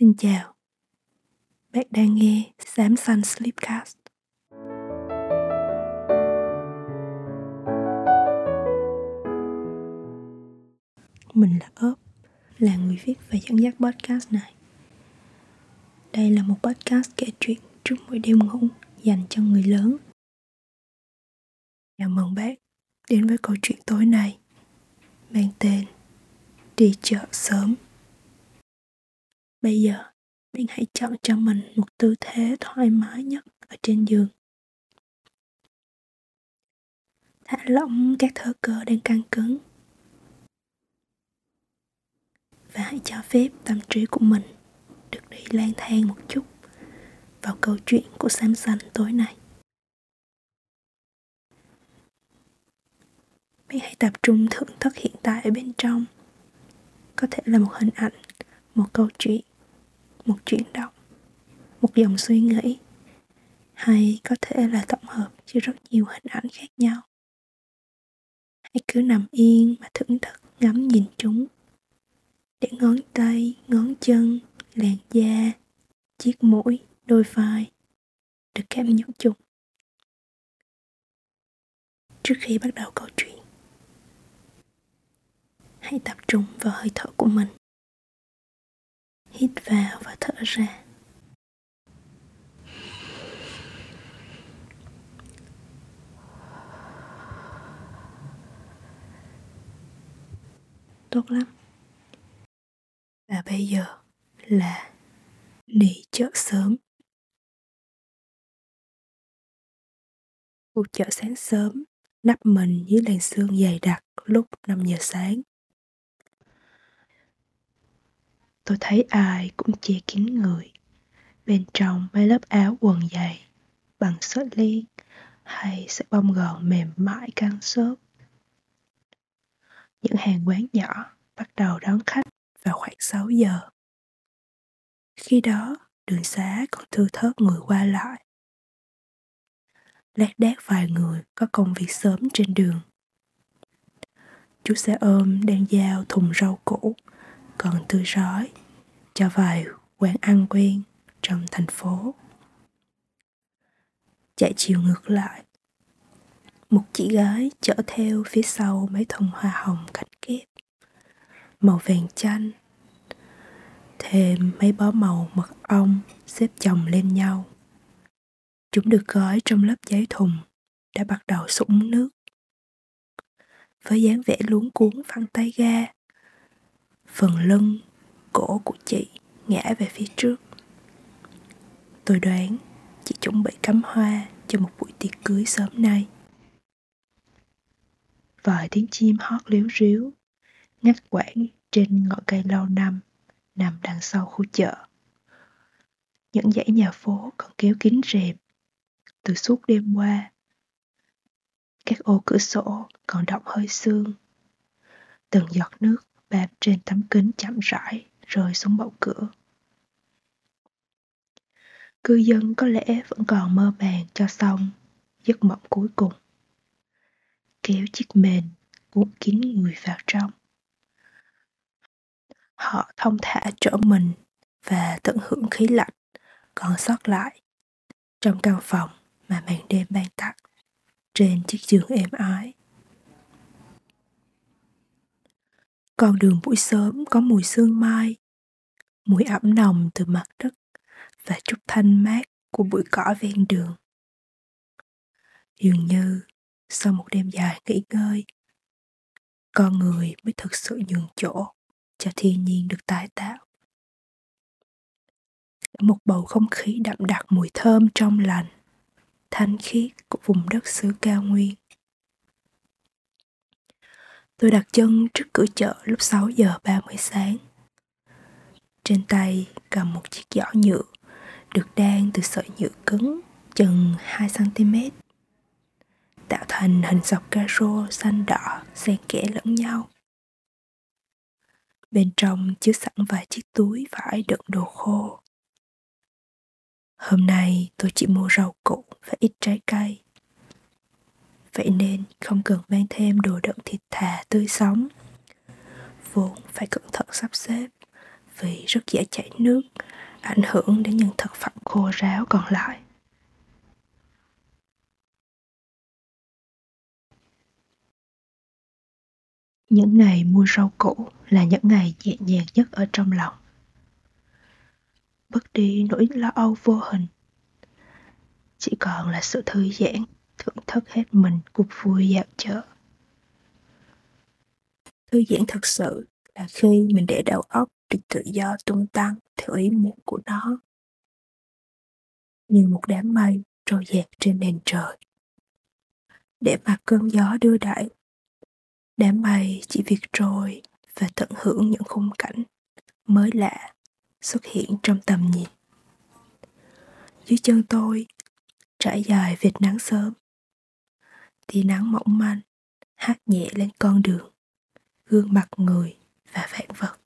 Xin chào, bạn đang nghe Sám Sun Sleepcast. Mình là ốp, là người viết và dẫn dắt podcast này. Đây là một podcast kể chuyện trước mỗi đêm ngủ dành cho người lớn. Chào mừng bạn đến với câu chuyện tối nay mang tên Đi chợ sớm. Bây giờ, bạn hãy chọn cho mình một tư thế thoải mái nhất ở trên giường. Thả lỏng các thớ cơ đang căng cứng. Và hãy cho phép tâm trí của mình được đi lang thang một chút vào câu chuyện của Sam Xanh tối nay. Bạn hãy tập trung thưởng thức hiện tại ở bên trong. Có thể là một hình ảnh, một câu chuyện một chuyển động, một dòng suy nghĩ, hay có thể là tổng hợp chứa rất nhiều hình ảnh khác nhau. Hãy cứ nằm yên mà thưởng thức ngắm nhìn chúng. Để ngón tay, ngón chân, làn da, chiếc mũi, đôi vai được cảm nhận chung trước khi bắt đầu câu chuyện, hãy tập trung vào hơi thở của mình hít vào và thở ra. Tốt lắm. Và bây giờ là đi chợ sớm. Cuộc chợ sáng sớm nắp mình dưới làn sương dày đặc lúc 5 giờ sáng. Tôi thấy ai cũng che kín người. Bên trong mấy lớp áo quần dày, bằng sợi len hay sợi bông gòn mềm mại căng xốp. Những hàng quán nhỏ bắt đầu đón khách vào khoảng 6 giờ. Khi đó, đường xá còn thưa thớt người qua lại. Lát đác vài người có công việc sớm trên đường. Chú xe ôm đang giao thùng rau củ, còn tươi rói cho vài quán ăn quen trong thành phố. Chạy chiều ngược lại, một chị gái chở theo phía sau mấy thùng hoa hồng cánh kép, màu vàng chanh, thêm mấy bó màu mật ong xếp chồng lên nhau. Chúng được gói trong lớp giấy thùng đã bắt đầu sũng nước. Với dáng vẻ luống cuốn phăng tay ga, phần lưng, cổ của chị ngã về phía trước. Tôi đoán chị chuẩn bị cắm hoa cho một buổi tiệc cưới sớm nay. Vài tiếng chim hót liếu ríu, ngắt quãng trên ngọn cây lâu năm nằm đằng sau khu chợ. Những dãy nhà phố còn kéo kín rèm từ suốt đêm qua. Các ô cửa sổ còn đọng hơi sương. Từng giọt nước bám trên tấm kính chậm rãi rơi xuống bậu cửa. Cư dân có lẽ vẫn còn mơ màng cho xong giấc mộng cuối cùng. Kéo chiếc mền cuốn kín người vào trong. Họ thông thả trở mình và tận hưởng khí lạnh còn sót lại trong căn phòng mà màn đêm ban tặng trên chiếc giường êm ái. Con đường buổi sớm có mùi sương mai, mùi ẩm nồng từ mặt đất và chút thanh mát của bụi cỏ ven đường. Dường như sau một đêm dài nghỉ ngơi, con người mới thực sự nhường chỗ cho thiên nhiên được tái tạo. Một bầu không khí đậm đặc mùi thơm trong lành, thanh khiết của vùng đất xứ cao nguyên. Tôi đặt chân trước cửa chợ lúc 6 giờ 30 sáng. Trên tay cầm một chiếc giỏ nhựa, được đan từ sợi nhựa cứng, chừng 2cm tạo thành hình dọc caro xanh đỏ, xen kẽ lẫn nhau. Bên trong chứa sẵn vài chiếc túi vải đựng đồ khô. Hôm nay tôi chỉ mua rau củ và ít trái cây. Vậy nên không cần mang thêm đồ đựng thịt thà tươi sống. Vốn phải cẩn thận sắp xếp vì rất dễ chảy nước, ảnh hưởng đến những thực phẩm khô ráo còn lại. Những ngày mua rau củ là những ngày nhẹ nhàng nhất ở trong lòng. Bớt đi nỗi lo âu vô hình. Chỉ còn là sự thư giãn, thưởng thức hết mình cuộc vui dạo chợ. Thư giãn thật sự là khi mình để đầu óc được tự do tung tăng theo ý muốn của nó. Như một đám mây trôi dạt trên nền trời. Để mà cơn gió đưa đẩy, Đám mây chỉ việc trôi và tận hưởng những khung cảnh mới lạ xuất hiện trong tầm nhìn. Dưới chân tôi trải dài vệt nắng sớm. Tia nắng mỏng manh hát nhẹ lên con đường, gương mặt người và vạn vật.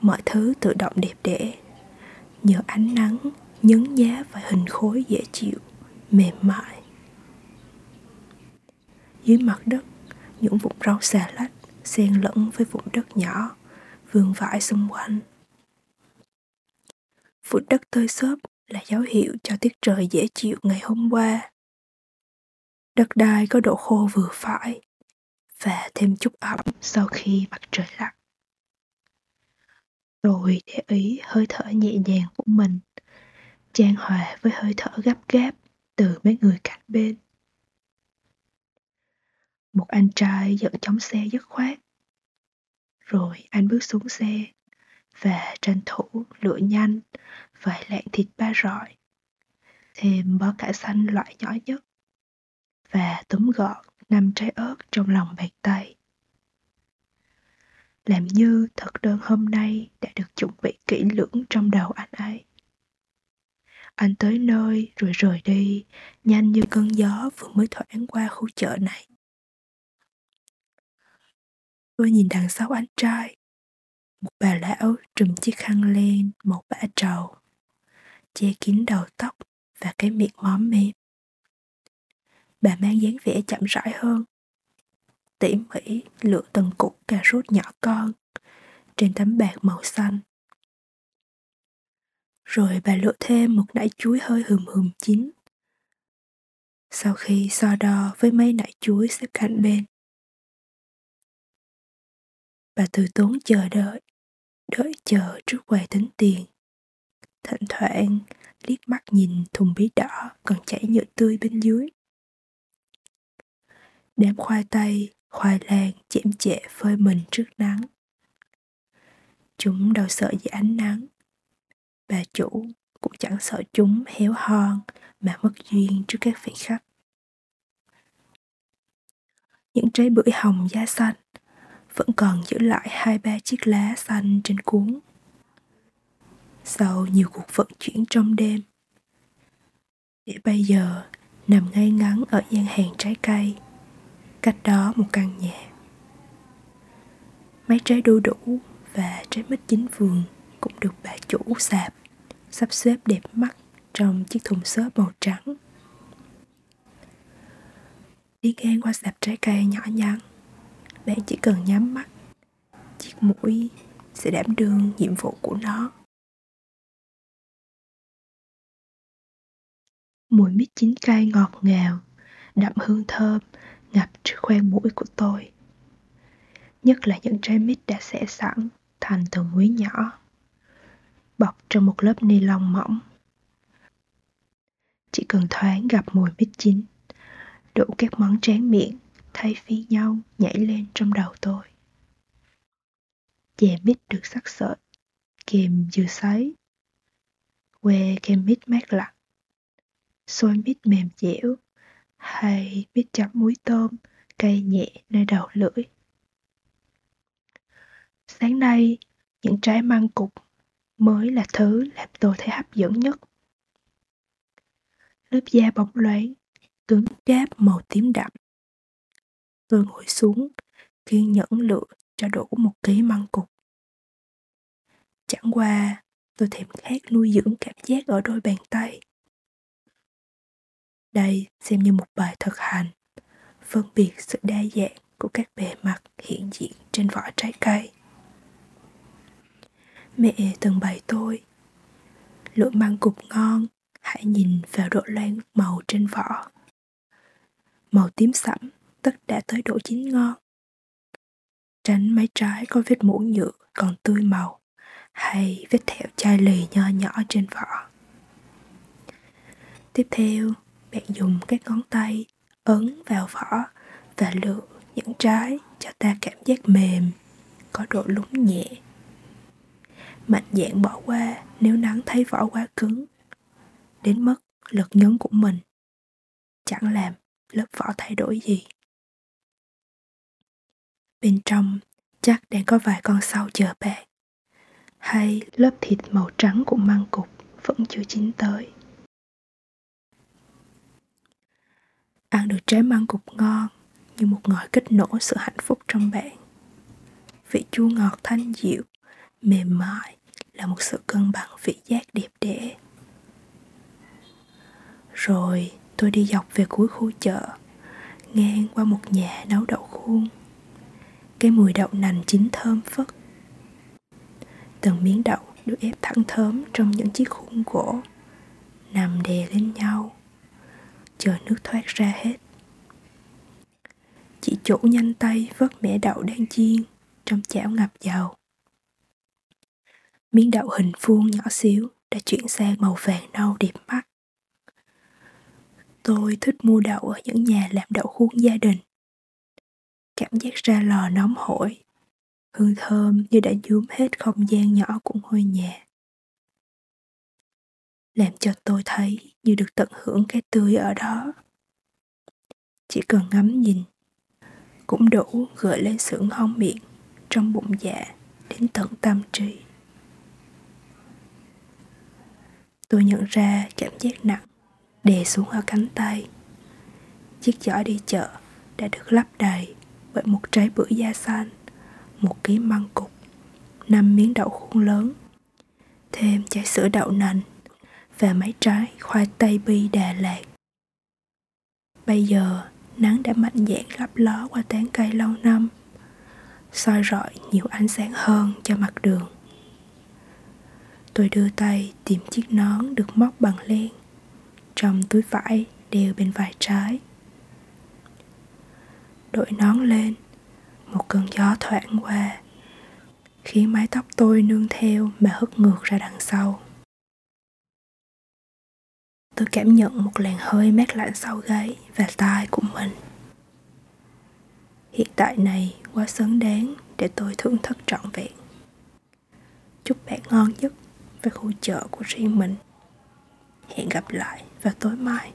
Mọi thứ tự động đẹp đẽ nhờ ánh nắng nhấn giá và hình khối dễ chịu, mềm mại dưới mặt đất, những vụn rau xà lách xen lẫn với vụn đất nhỏ, vương vãi xung quanh. Vụn đất tơi xốp là dấu hiệu cho tiết trời dễ chịu ngày hôm qua. Đất đai có độ khô vừa phải và thêm chút ẩm sau khi mặt trời lặn. Rồi để ý hơi thở nhẹ nhàng của mình, trang hòa với hơi thở gấp gáp từ mấy người cạnh bên. Một anh trai dẫn chống xe dứt khoát. Rồi anh bước xuống xe và tranh thủ lửa nhanh vài lạng thịt ba rọi, thêm bó cải xanh loại nhỏ nhất và túm gọn năm trái ớt trong lòng bàn tay. Làm như thực đơn hôm nay đã được chuẩn bị kỹ lưỡng trong đầu anh ấy. Anh tới nơi rồi rời đi, nhanh như cơn gió vừa mới thoảng qua khu chợ này. Tôi nhìn đằng sau anh trai. Một bà lão trùm chiếc khăn len một bã trầu, che kín đầu tóc và cái miệng móm mềm. Bà mang dáng vẻ chậm rãi hơn. Tỉ mỉ lựa từng cục cà rốt nhỏ con trên tấm bạc màu xanh. Rồi bà lựa thêm một nải chuối hơi hùm hùm chín. Sau khi so đo với mấy nải chuối xếp cạnh bên, Bà từ tốn chờ đợi, đợi chờ trước quầy tính tiền. Thỉnh thoảng liếc mắt nhìn thùng bí đỏ còn chảy nhựa tươi bên dưới. Đám khoai tây, khoai lang chẽm chệ phơi mình trước nắng. Chúng đâu sợ gì ánh nắng. Bà chủ cũng chẳng sợ chúng héo hon mà mất duyên trước các vị khách. Những trái bưởi hồng da xanh vẫn còn giữ lại hai ba chiếc lá xanh trên cuốn. Sau nhiều cuộc vận chuyển trong đêm, để bây giờ nằm ngay ngắn ở gian hàng trái cây, cách đó một căn nhà. Mấy trái đu đủ và trái mít chín vườn cũng được bà chủ sạp, sắp xếp đẹp mắt trong chiếc thùng xốp màu trắng. Đi ngang qua sạp trái cây nhỏ nhắn, bạn chỉ cần nhắm mắt, chiếc mũi sẽ đảm đương nhiệm vụ của nó. Mùi mít chín cay ngọt ngào, đậm hương thơm ngập trước khoang mũi của tôi. Nhất là những trái mít đã xẻ sẵn thành từng muối nhỏ, bọc trong một lớp ni lông mỏng. Chỉ cần thoáng gặp mùi mít chín, đủ các món tráng miệng thay phiên nhau nhảy lên trong đầu tôi. Chè mít được sắc sợi, kèm dừa sấy, que kem mít mát lạnh, xôi mít mềm dẻo, hay mít chấm muối tôm, cay nhẹ nơi đầu lưỡi. Sáng nay, những trái măng cục mới là thứ làm tôi thấy hấp dẫn nhất. Lớp da bóng loáng, cứng cáp màu tím đậm Tôi ngồi xuống, kiên nhẫn lựa cho đủ một ký măng cục. Chẳng qua, tôi thèm khát nuôi dưỡng cảm giác ở đôi bàn tay. Đây xem như một bài thực hành, phân biệt sự đa dạng của các bề mặt hiện diện trên vỏ trái cây. Mẹ từng bày tôi Lưỡi măng cục ngon Hãy nhìn vào độ loang màu trên vỏ Màu tím sẫm tức đã tới độ chín ngon. Tránh mấy trái có vết mũ nhựa còn tươi màu. Hay vết thẹo chai lì nho nhỏ trên vỏ. Tiếp theo, bạn dùng các ngón tay ấn vào vỏ và lựa những trái cho ta cảm giác mềm, có độ lúng nhẹ. Mạnh dạn bỏ qua nếu nắng thấy vỏ quá cứng, đến mức lực nhấn của mình. Chẳng làm lớp vỏ thay đổi gì. Bên trong chắc đang có vài con sâu chờ bạn, hay lớp thịt màu trắng của măng cục vẫn chưa chín tới. Ăn được trái măng cục ngon như một ngòi kích nổ sự hạnh phúc trong bạn. Vị chua ngọt thanh dịu, mềm mại là một sự cân bằng vị giác đẹp đẽ. Rồi tôi đi dọc về cuối khu chợ, ngang qua một nhà nấu đậu khuôn. Cái mùi đậu nành chín thơm phức. Từng miếng đậu được ép thẳng thớm trong những chiếc khuôn gỗ, nằm đè lên nhau, chờ nước thoát ra hết. Chị chủ nhanh tay vớt mẻ đậu đang chiên trong chảo ngập dầu. Miếng đậu hình vuông nhỏ xíu đã chuyển sang màu vàng nâu đẹp mắt. Tôi thích mua đậu ở những nhà làm đậu khuôn gia đình. Cảm giác ra lò nóng hổi, hương thơm như đã nhuốm hết không gian nhỏ của ngôi nhà. Làm cho tôi thấy như được tận hưởng cái tươi ở đó. Chỉ cần ngắm nhìn cũng đủ gợi lên sự ngon miệng trong bụng dạ đến tận tâm trí. Tôi nhận ra cảm giác nặng đè xuống ở cánh tay. Chiếc giỏ đi chợ đã được lắp đầy với một trái bưởi da xanh, một ký măng cục, năm miếng đậu khuôn lớn, thêm chai sữa đậu nành và mấy trái khoai tây bi Đà Lạt. Bây giờ nắng đã mạnh dạn lấp ló qua tán cây lâu năm, soi rọi nhiều ánh sáng hơn cho mặt đường. Tôi đưa tay tìm chiếc nón được móc bằng len, trong túi vải đeo bên vai trái. Đội nón lên, một cơn gió thoảng qua, khiến mái tóc tôi nương theo mà hất ngược ra đằng sau. Tôi cảm nhận một làn hơi mát lạnh sau gáy và tai của mình. Hiện tại này quá xứng đáng để tôi thưởng thức trọn vẹn. Chúc bạn ngon giấc với khu chợ của riêng mình. Hẹn gặp lại vào tối mai.